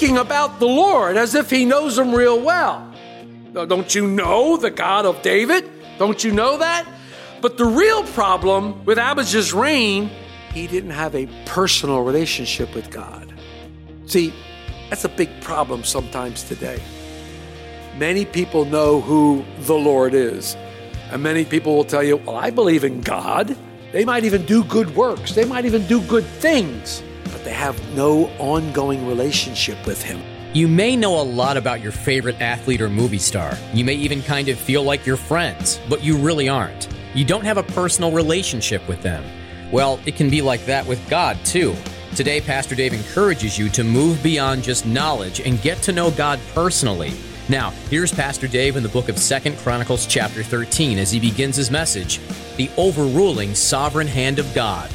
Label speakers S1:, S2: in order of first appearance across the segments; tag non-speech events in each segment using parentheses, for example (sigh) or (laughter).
S1: Speaking about the Lord as if he knows him real well. Don't you know the God of David? Don't you know that? But the real problem with Abijah's reign, he didn't have a personal relationship with God. See, that's a big problem sometimes today. Many people know who the Lord is. And many people will tell you, well, I believe in God. They might even do good works, they might even do good things, but they have no ongoing relationship with Him.
S2: You may know a lot about your favorite athlete or movie star. You may even kind of feel like you're friends, but you really aren't. You don't have a personal relationship with them. Well, it can be like that with God, too. Today, Pastor Dave encourages you to move beyond just knowledge and get to know God personally. Now, here's Pastor Dave in the book of 2nd Chronicles chapter 13 as he begins his message, The Overruling Sovereign Hand of God.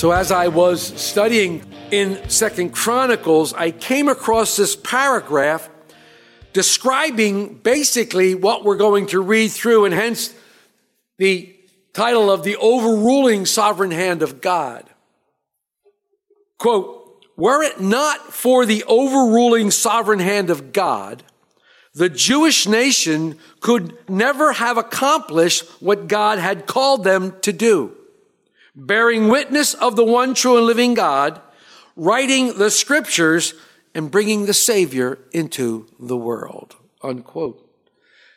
S1: So as I was studying in Second Chronicles, I came across this paragraph describing basically what we're going to read through, and hence the title of the overruling sovereign hand of God. Quote, were it not for the overruling sovereign hand of God, the Jewish nation could never have accomplished what God had called them to do. Bearing witness of the one true and living God, writing the scriptures, and bringing the Savior into the world. Unquote.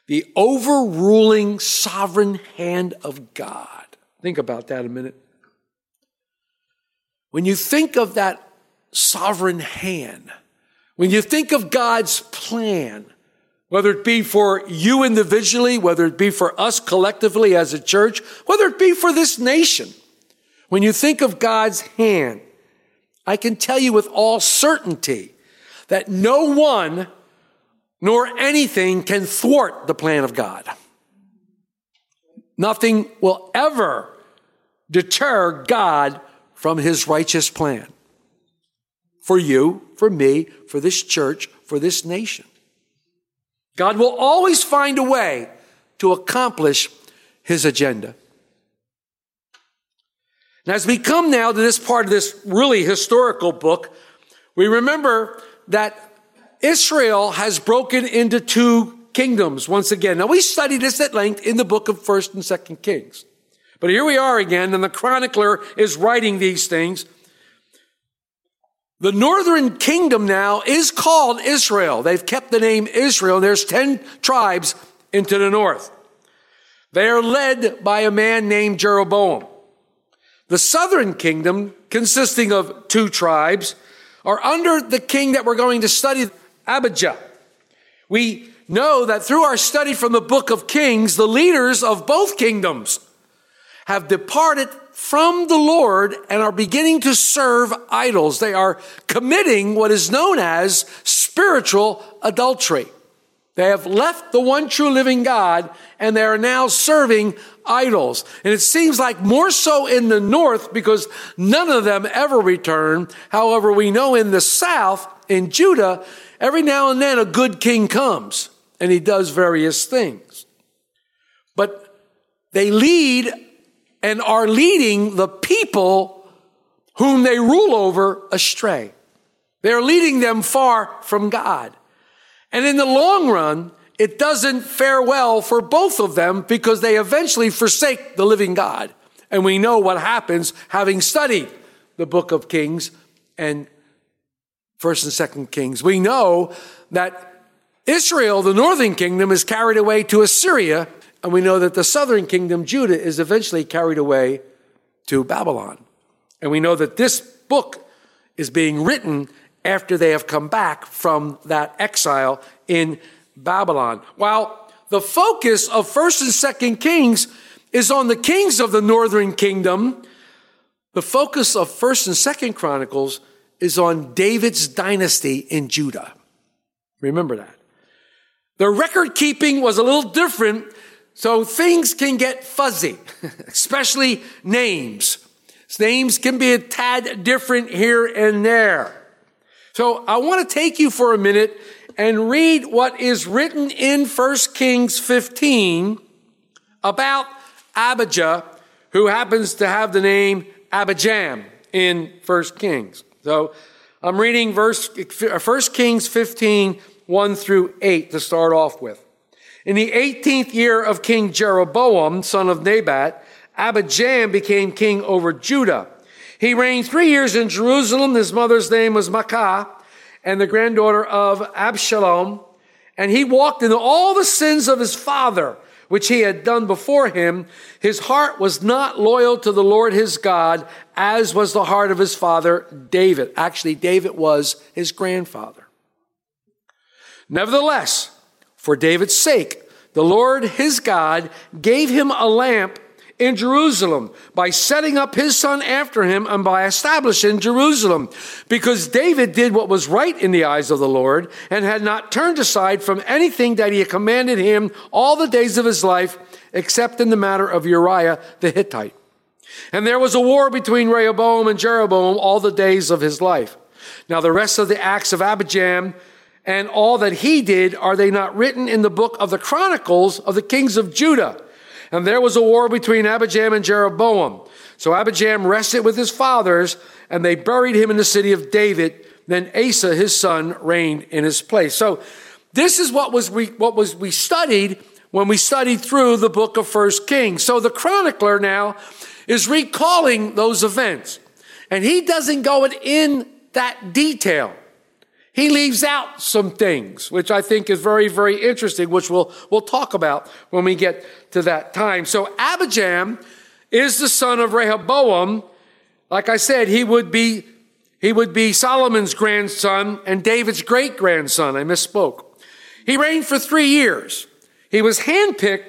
S1: The overruling sovereign hand of God. Think about that a minute. When you think of that sovereign hand, when you think of God's plan, whether it be for you individually, whether it be for us collectively as a church, whether it be for this nation, when you think of God's hand, I can tell you with all certainty that no one nor anything can thwart the plan of God. Nothing will ever deter God from his righteous plan. For you, for me, for this church, for this nation. God will always find a way to accomplish his agenda. And as we come now to this part of this really historical book, we remember that Israel has broken into two kingdoms once again. Now we studied this at length in the book of 1st and 2nd Kings. But here we are again, and the chronicler is writing these things. The northern kingdom now is called Israel. They've kept the name Israel. There's 10 tribes into the north. They are led by a man named Jeroboam. The southern kingdom, consisting of two tribes, are under the king that we're going to study, Abijah. We know that through our study from the book of Kings, the leaders of both kingdoms have departed from the Lord and are beginning to serve idols. They are committing what is known as spiritual adultery. They have left the one true living God and they are now serving idols. And it seems like more so in the north because none of them ever return. However, we know in the south, in Judah, every now and then a good king comes and he does various things. But they lead and are leading the people whom they rule over astray. They're leading them far from God. And in the long run, it doesn't fare well for both of them because they eventually forsake the living God. And we know what happens having studied the book of Kings and first and second Kings. We know that Israel, the northern kingdom, is carried away to Assyria, and we know that the southern kingdom, Judah, is eventually carried away to Babylon. And we know that this book is being written after they have come back from that exile in Babylon. While the focus of 1st and 2nd Kings is on the kings of the northern kingdom, the focus of 1st and 2nd Chronicles is on David's dynasty in Judah. Remember that. The record keeping was a little different, so things can get fuzzy, (laughs) especially names. Names can be a tad different here and there. So I want to take you for a minute and read what is written in 1 Kings 15 about Abijah, who happens to have the name Abijam in 1 Kings. So I'm reading verse 1 Kings 15, 1 through 8 to start off with. In the 18th year of King Jeroboam, son of Nebat, Abijam became king over Judah. He reigned three years in Jerusalem. His mother's name was Maacah, and the granddaughter of Absalom. And he walked in all the sins of his father, which he had done before him. His heart was not loyal to the Lord his God, as was the heart of his father David. Actually, David was his grandfather. Nevertheless, for David's sake, the Lord his God gave him a lamp in Jerusalem by setting up his son after him and by establishing Jerusalem. Because David did what was right in the eyes of the Lord and had not turned aside from anything that he had commanded him all the days of his life, except in the matter of Uriah the Hittite. And there was a war between Rehoboam and Jeroboam all the days of his life. Now the rest of the acts of Abijam and all that he did, are they not written in the book of the Chronicles of the kings of Judah? And there was a war between Abijam and Jeroboam. So Abijam rested with his fathers, and they buried him in the city of David. Then Asa, his son, reigned in his place. So this is what was we, what was we studied when we studied through the book of First Kings. So the chronicler now is recalling those events. And he doesn't go in that detail. He leaves out some things, which I think is very, very interesting, which we'll, we'll talk about when we get to that time. So Abijam is the son of Rehoboam. Like I said, he would be, he would be Solomon's grandson and David's great grandson. I misspoke. He reigned for three years. He was handpicked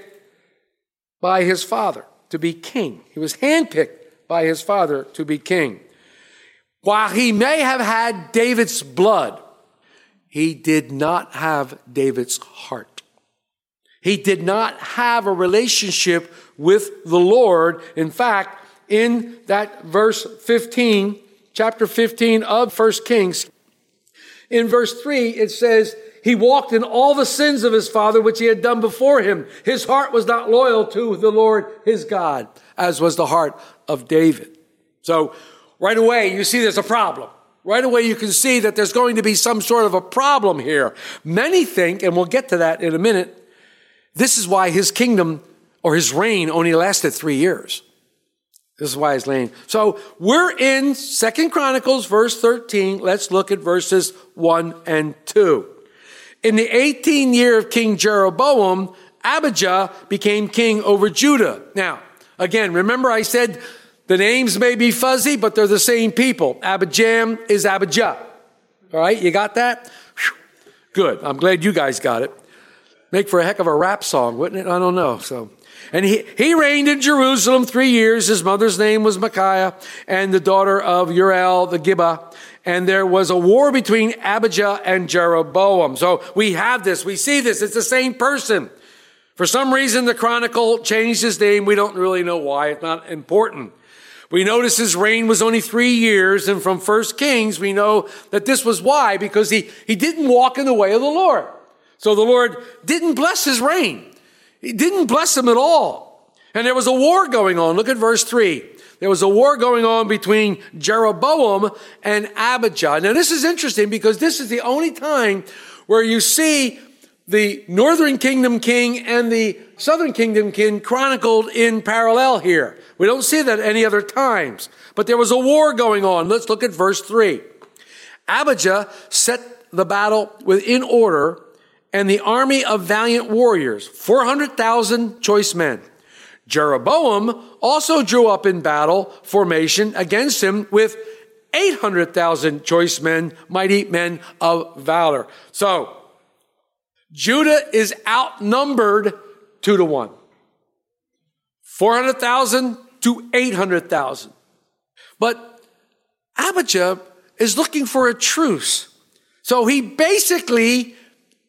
S1: by his father to be king. He was handpicked by his father to be king. While he may have had David's blood, he did not have David's heart. He did not have a relationship with the Lord. In fact, in that verse 15, chapter 15 of 1 Kings, in verse 3, it says, He walked in all the sins of his father, which he had done before him. His heart was not loyal to the Lord his God, as was the heart of David. So, right away, you see there's a problem. Right away, you can see that there's going to be some sort of a problem here. Many think, and we'll get to that in a minute, this is why his kingdom or his reign only lasted three years. This is why his reign. So we're in Second Chronicles, verse 13. Let's look at verses 1 and 2. In the 18th year of King Jeroboam, Abijah became king over Judah. Now, again, remember I said the names may be fuzzy, but they're the same people. Abijam is Abijah. All right, you got that? Good. I'm glad you guys got it. Make for a heck of a rap song, wouldn't it? I don't know. So, and he, he reigned in Jerusalem three years. His mother's name was Micaiah and the daughter of Uriel the Gibeah. And there was a war between Abijah and Jeroboam. So we have this. We see this. It's the same person. For some reason, the chronicle changed his name. We don't really know why. It's not important. We notice his reign was only three years, and from First Kings, we know that this was why, because he, he didn't walk in the way of the Lord. So the Lord didn't bless his reign. He didn't bless him at all. And there was a war going on. Look at verse 3. There was a war going on between Jeroboam and Abijah. Now, this is interesting because this is the only time where you see the northern kingdom king and the southern kingdom king chronicled in parallel here. We don't see that any other times. But there was a war going on. Let's look at verse 3. Abijah set the battle within order and the army of valiant warriors, 400,000 choice men. Jeroboam also drew up in battle formation against him with 800,000 choice men, mighty men of valor. So, Judah is outnumbered two to one. 400,000 to 800,000. But Abijah is looking for a truce. So he basically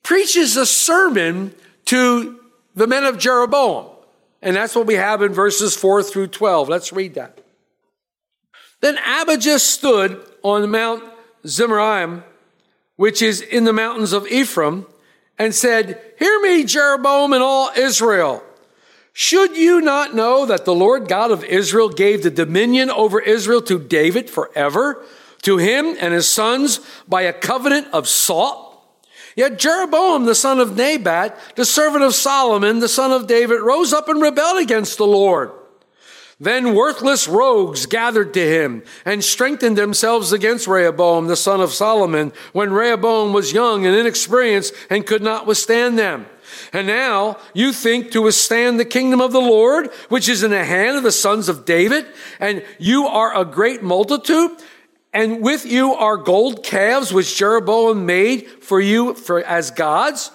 S1: preaches a sermon to the men of Jeroboam. And that's what we have in verses 4 through 12. Let's read that. Then Abijah stood on Mount Zemaraim, which is in the mountains of Ephraim, and said, Hear me, Jeroboam and all Israel. Should you not know that the Lord God of Israel gave the dominion over Israel to David forever, to him and his sons by a covenant of salt? Yet Jeroboam, the son of Nebat, the servant of Solomon, the son of David, rose up and rebelled against the Lord. Then worthless rogues gathered to him and strengthened themselves against Rehoboam, the son of Solomon, when Rehoboam was young and inexperienced and could not withstand them. And now you think to withstand the kingdom of the Lord, which is in the hand of the sons of David, and you are a great multitude, and with you are gold calves which Jeroboam made for you for, as gods.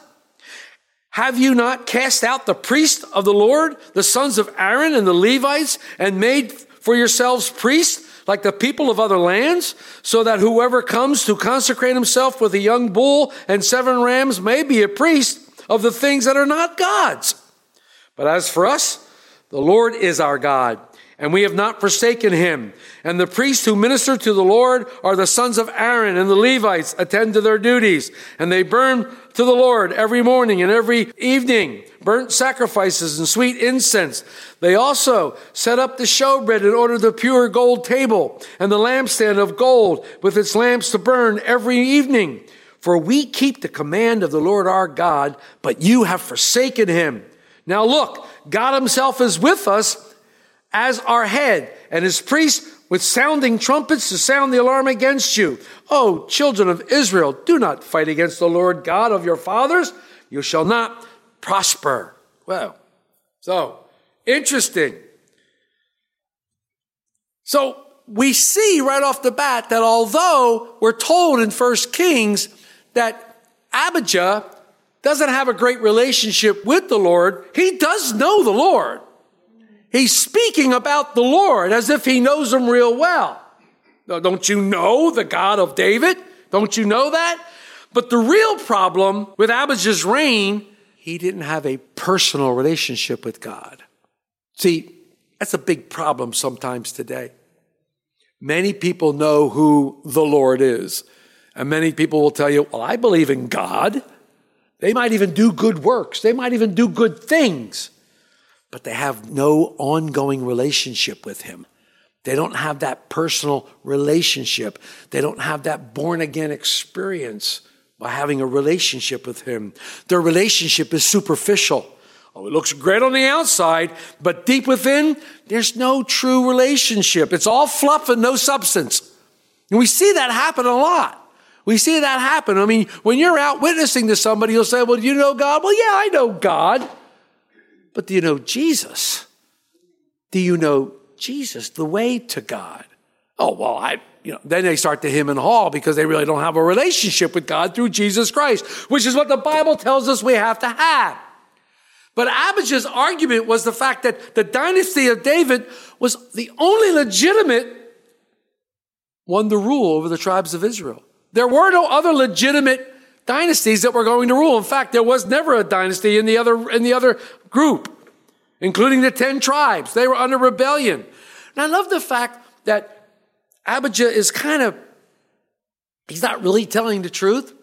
S1: Have you not cast out the priests of the Lord, the sons of Aaron and the Levites, and made for yourselves priests like the people of other lands, so that whoever comes to consecrate himself with a young bull and seven rams may be a priest of the things that are not God's? But as for us, the Lord is our God and we have not forsaken him. And the priests who minister to the Lord are the sons of Aaron, and the Levites attend to their duties. And they burn to the Lord every morning and every evening burnt sacrifices and sweet incense. They also set up the showbread and ordered the pure gold table and the lampstand of gold with its lamps to burn every evening. For we keep the command of the Lord our God, but you have forsaken him. Now look, God himself is with us as our head and his priests with sounding trumpets to sound the alarm against you. O children of Israel, do not fight against the Lord God of your fathers. You shall not prosper. Well, so interesting. So we see right off the bat that although we're told in First Kings that Abijah doesn't have a great relationship with the Lord, he does know the Lord. He's speaking about the Lord as if he knows him real well. Don't you know the God of David? Don't you know that? But the real problem with Abijah's reign, he didn't have a personal relationship with God. See, that's a big problem sometimes today. Many people know who the Lord is. And many people will tell you, well, I believe in God. They might even do good works. They might even do good things but they have no ongoing relationship with Him. They don't have that personal relationship. They don't have that born again experience by having a relationship with Him. Their relationship is superficial. Oh, it looks great on the outside, but deep within, there's no true relationship. It's all fluff and no substance. And we see that happen a lot. We see that happen. I mean, when you're out witnessing to somebody, you'll say, Well, do you know God? Well, yeah, I know God. But do you know Jesus? Do you know Jesus, the way to God? Oh, well, I, you know, then they start to him and haw because they really don't have a relationship with God through Jesus Christ, which is what the Bible tells us we have to have. But Abijah's argument was the fact that the dynasty of David was the only legitimate one to rule over the tribes of Israel. There were no other legitimate dynasties that were going to rule. In fact, there was never a dynasty in the other, in the other group, including the 10 tribes. They were under rebellion. And I love the fact that Abijah is kind of, he's not really telling the truth.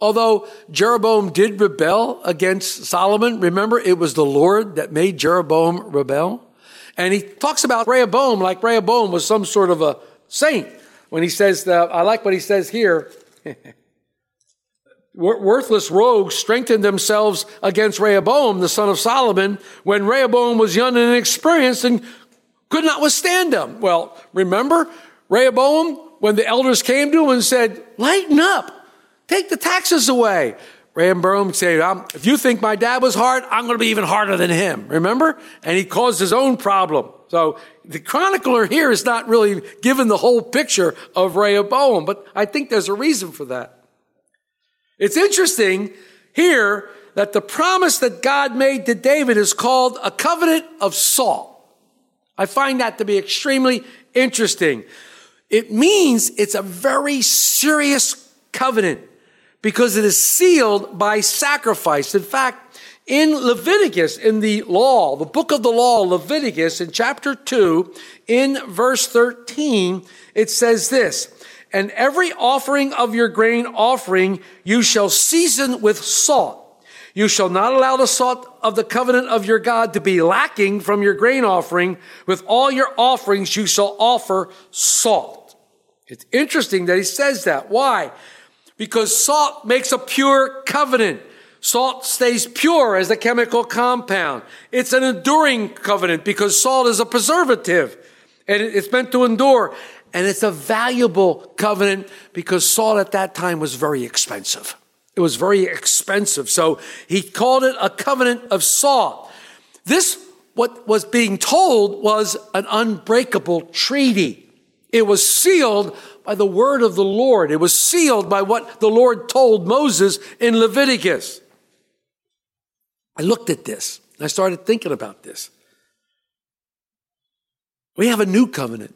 S1: Although Jeroboam did rebel against Solomon, remember it was the Lord that made Jeroboam rebel. And he talks about Rehoboam like Rehoboam was some sort of a saint. When he says, that, I like what he says here. (laughs) worthless rogues strengthened themselves against Rehoboam, the son of Solomon, when Rehoboam was young and inexperienced and could not withstand them. Well, remember Rehoboam when the elders came to him and said, lighten up, take the taxes away. Rehoboam said, if you think my dad was hard, I'm going to be even harder than him. Remember? And he caused his own problem. So the chronicler here is not really given the whole picture of Rehoboam, but I think there's a reason for that. It's interesting here that the promise that God made to David is called a covenant of salt. I find that to be extremely interesting. It means it's a very serious covenant because it is sealed by sacrifice. In fact, in Leviticus, in the law, the book of the law, Leviticus, in chapter 2, in verse 13, it says this, and every offering of your grain offering you shall season with salt. You shall not allow the salt of the covenant of your God to be lacking from your grain offering. With all your offerings you shall offer salt. It's interesting that he says that. Why? because salt makes a pure covenant. Salt stays pure as a chemical compound. It's an enduring covenant because salt is a preservative and it's meant to endure. And it's a valuable covenant because salt at that time was very expensive. It was very expensive. So he called it a covenant of salt. This, what was being told was an unbreakable treaty. It was sealed by the word of the Lord. It was sealed by what the Lord told Moses in Leviticus. I looked at this and I started thinking about this. We have a new covenant.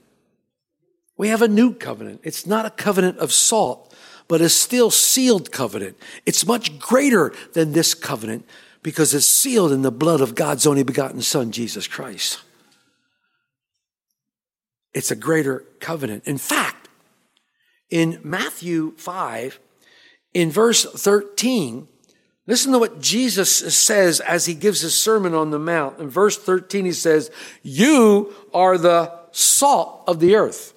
S1: We have a new covenant. It's not a covenant of salt, but a still sealed covenant. It's much greater than this covenant because it's sealed in the blood of God's only begotten Son, Jesus Christ. It's a greater covenant. In fact, in Matthew 5, in verse 13, listen to what Jesus says as he gives his sermon on the mount. In verse 13, he says, You are the salt of the earth.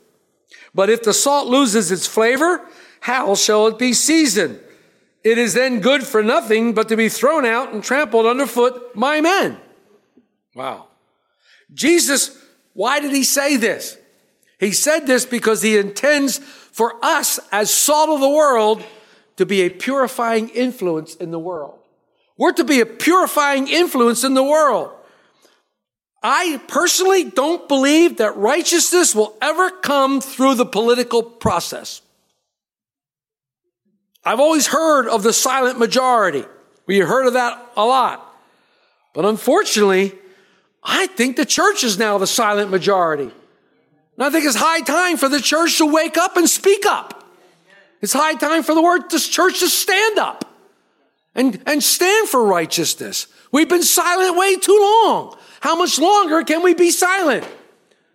S1: But if the salt loses its flavor, how shall it be seasoned? It is then good for nothing but to be thrown out and trampled underfoot by men. Wow. Jesus, why did he say this? He said this because he intends for us as salt of the world to be a purifying influence in the world. We're to be a purifying influence in the world. I personally don't believe that righteousness will ever come through the political process. I've always heard of the silent majority. We heard of that a lot. But unfortunately, I think the church is now the silent majority. And I think it's high time for the church to wake up and speak up. It's high time for the word, this church to stand up and, and stand for righteousness. We've been silent way too long. How much longer can we be silent?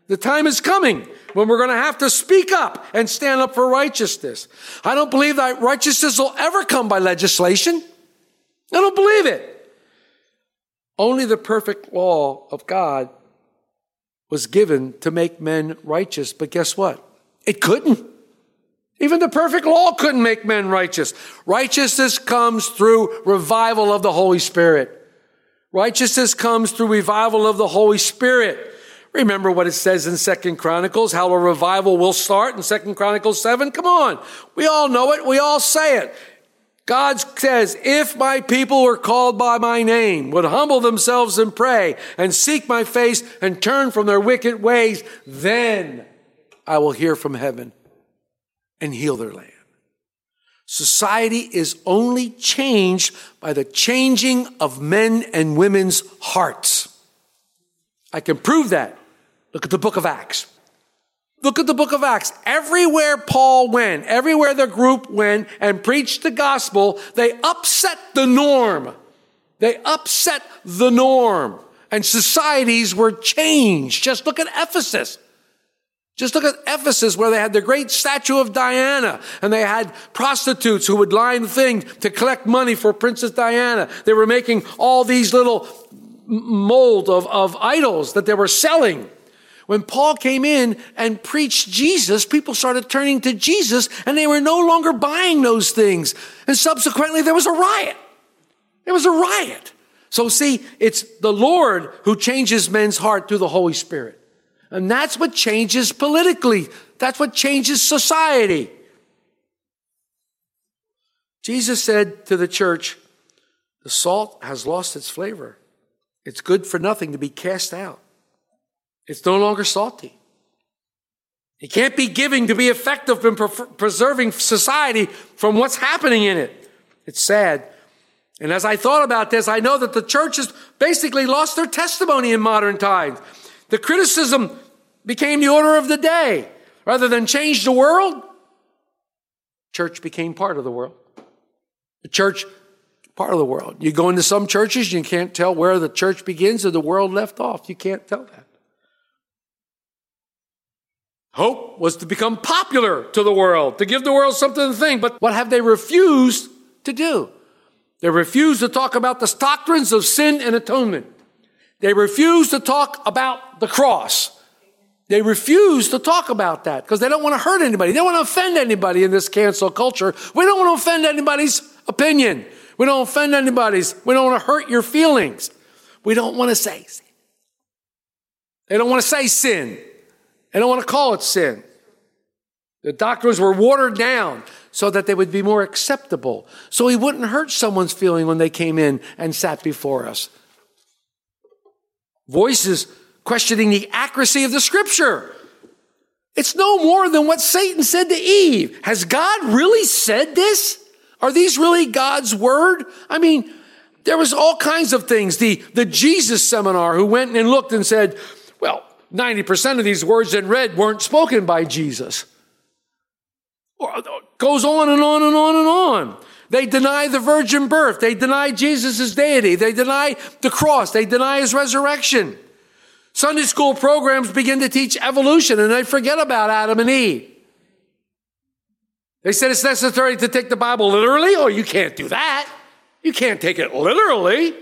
S1: The time is coming when we're going to have to speak up and stand up for righteousness. I don't believe that righteousness will ever come by legislation. I don't believe it. Only the perfect law of God was given to make men righteous. But guess what? It couldn't. Even the perfect law couldn't make men righteous. Righteousness comes through revival of the Holy Spirit. Righteousness comes through revival of the Holy Spirit. Remember what it says in Second Chronicles, how a revival will start in Second Chronicles 7? Come on. We all know it. We all say it. God says, if my people were called by my name would humble themselves and pray and seek my face and turn from their wicked ways, then I will hear from heaven and heal their land. Society is only changed by the changing of men and women's hearts. I can prove that. Look at the book of Acts. Look at the book of Acts. Everywhere Paul went, everywhere the group went and preached the gospel, they upset the norm. They upset the norm. And societies were changed. Just look at Ephesus. Just look at Ephesus where they had the great statue of Diana and they had prostitutes who would line things to collect money for Princess Diana. They were making all these little mold of, of idols that they were selling. When Paul came in and preached Jesus, people started turning to Jesus and they were no longer buying those things. And subsequently, there was a riot. There was a riot. So, see, it's the Lord who changes men's heart through the Holy Spirit. And that's what changes politically, that's what changes society. Jesus said to the church, The salt has lost its flavor. It's good for nothing to be cast out. It's no longer salty. It can't be giving to be effective in pre- preserving society from what's happening in it. It's sad. And as I thought about this, I know that the church has basically lost their testimony in modern times. The criticism became the order of the day. Rather than change the world, church became part of the world. The church, part of the world. You go into some churches, you can't tell where the church begins or the world left off. You can't tell that. Hope was to become popular to the world, to give the world something to think. But what have they refused to do? They refuse to talk about the doctrines of sin and atonement. They refuse to talk about the cross. They refuse to talk about that because they don't want to hurt anybody. They don't want to offend anybody in this cancel culture. We don't want to offend anybody's opinion. We don't offend anybody's. We don't want to hurt your feelings. We don't want to say sin. They don't want to say sin. They don't want to call it sin. The doctrines were watered down so that they would be more acceptable, so he wouldn't hurt someone's feeling when they came in and sat before us. Voices questioning the accuracy of the scripture. It's no more than what Satan said to Eve. Has God really said this? Are these really God's word? I mean, there was all kinds of things. The, the Jesus seminar who went and looked and said, well, 90% of these words in red weren't spoken by Jesus. Uh, goes on and on and on and on. They deny the virgin birth. They deny Jesus' deity. They deny the cross. They deny his resurrection. Sunday school programs begin to teach evolution and they forget about Adam and Eve. They said it's necessary to take the Bible literally. Oh, you can't do that. You can't take it literally.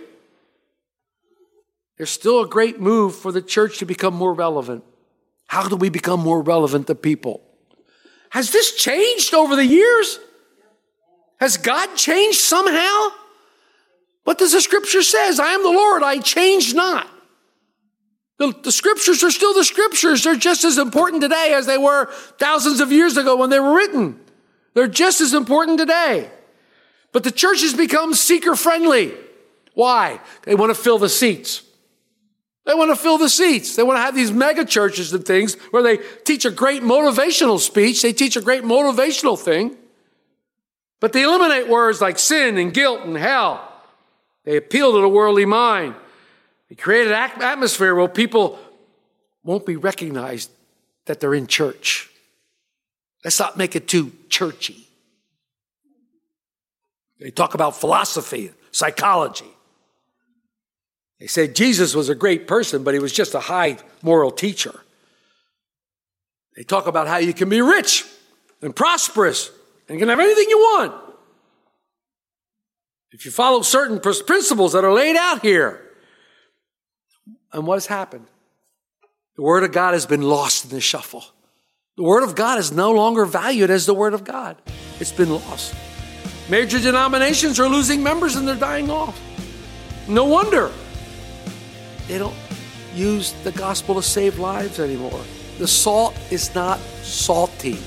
S1: There's still a great move for the church to become more relevant. How do we become more relevant to people? Has this changed over the years? Has God changed somehow? What does the scripture says? I am the Lord, I change not. The, the, scriptures are still the scriptures. They're just as important today as they were thousands of years ago when they were written. They're just as important today. But the church has become seeker friendly. Why? They want to fill the seats. They want to fill the seats. They want to have these mega churches and things where they teach a great motivational speech. They teach a great motivational thing. But they eliminate words like sin and guilt and hell. They appeal to the worldly mind. They create an atmosphere where people won't be recognized that they're in church. Let's not make it too churchy. They talk about philosophy, psychology. They say Jesus was a great person, but he was just a high moral teacher. They talk about how you can be rich and prosperous and can have anything you want. If you follow certain principles that are laid out here. And what has happened? The Word of God has been lost in the shuffle. The Word of God is no longer valued as the Word of God. It's been lost. Major denominations are losing members and they're dying off. No wonder. They don't use the gospel to save lives anymore. The salt is not salty.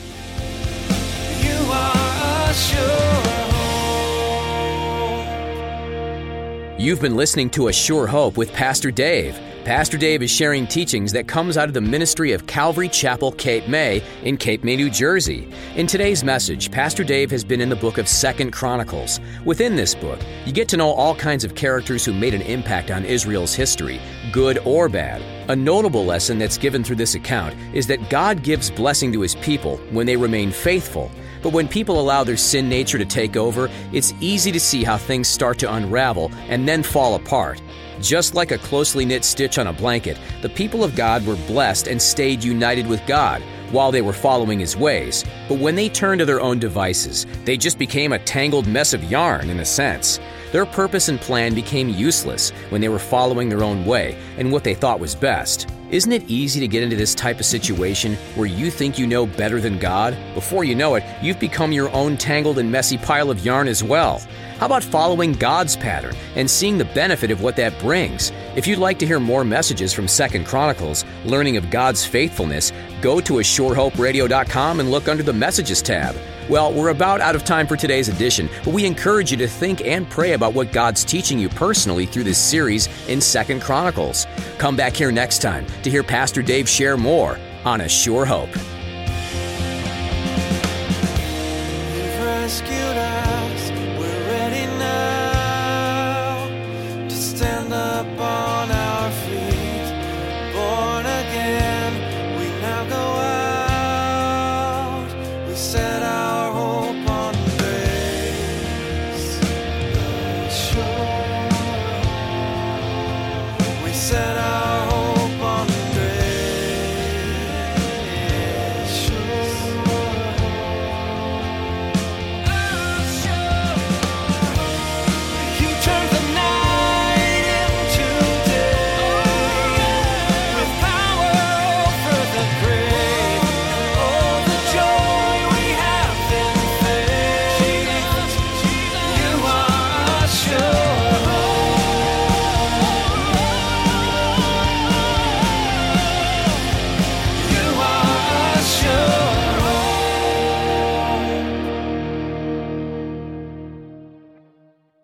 S3: You've been listening to A Sure Hope with Pastor Dave. Pastor Dave is sharing teachings that comes out of the ministry of Calvary Chapel Cape May in Cape May, New Jersey. In today's message, Pastor Dave has been in the book of Second Chronicles. Within this book, you get to know all kinds of characters who made an impact on Israel's history, good or bad. A notable lesson that's given through this account is that God gives blessing to his people when they remain faithful. But when people allow their sin nature to take over, it's easy to see how things start to unravel and then fall apart. Just like a closely knit stitch on a blanket, the people of God were blessed and stayed united with God while they were following His ways. But when they turned to their own devices, they just became a tangled mess of yarn, in a sense. Their purpose and plan became useless when they were following their own way and what they thought was best. Isn't it easy to get into this type of situation where you think you know better than God? Before you know it, you've become your own tangled and messy pile of yarn as well. How about following God's pattern and seeing the benefit of what that brings? If you'd like to hear more messages from Second Chronicles, learning of God's faithfulness, go to ASureHopeRadio.com and look under the Messages tab. Well, we're about out of time for today's edition, but we encourage you to think and pray about what God's teaching you personally through this series in Second Chronicles. Come back here next time to hear Pastor Dave share more on A Sure Hope.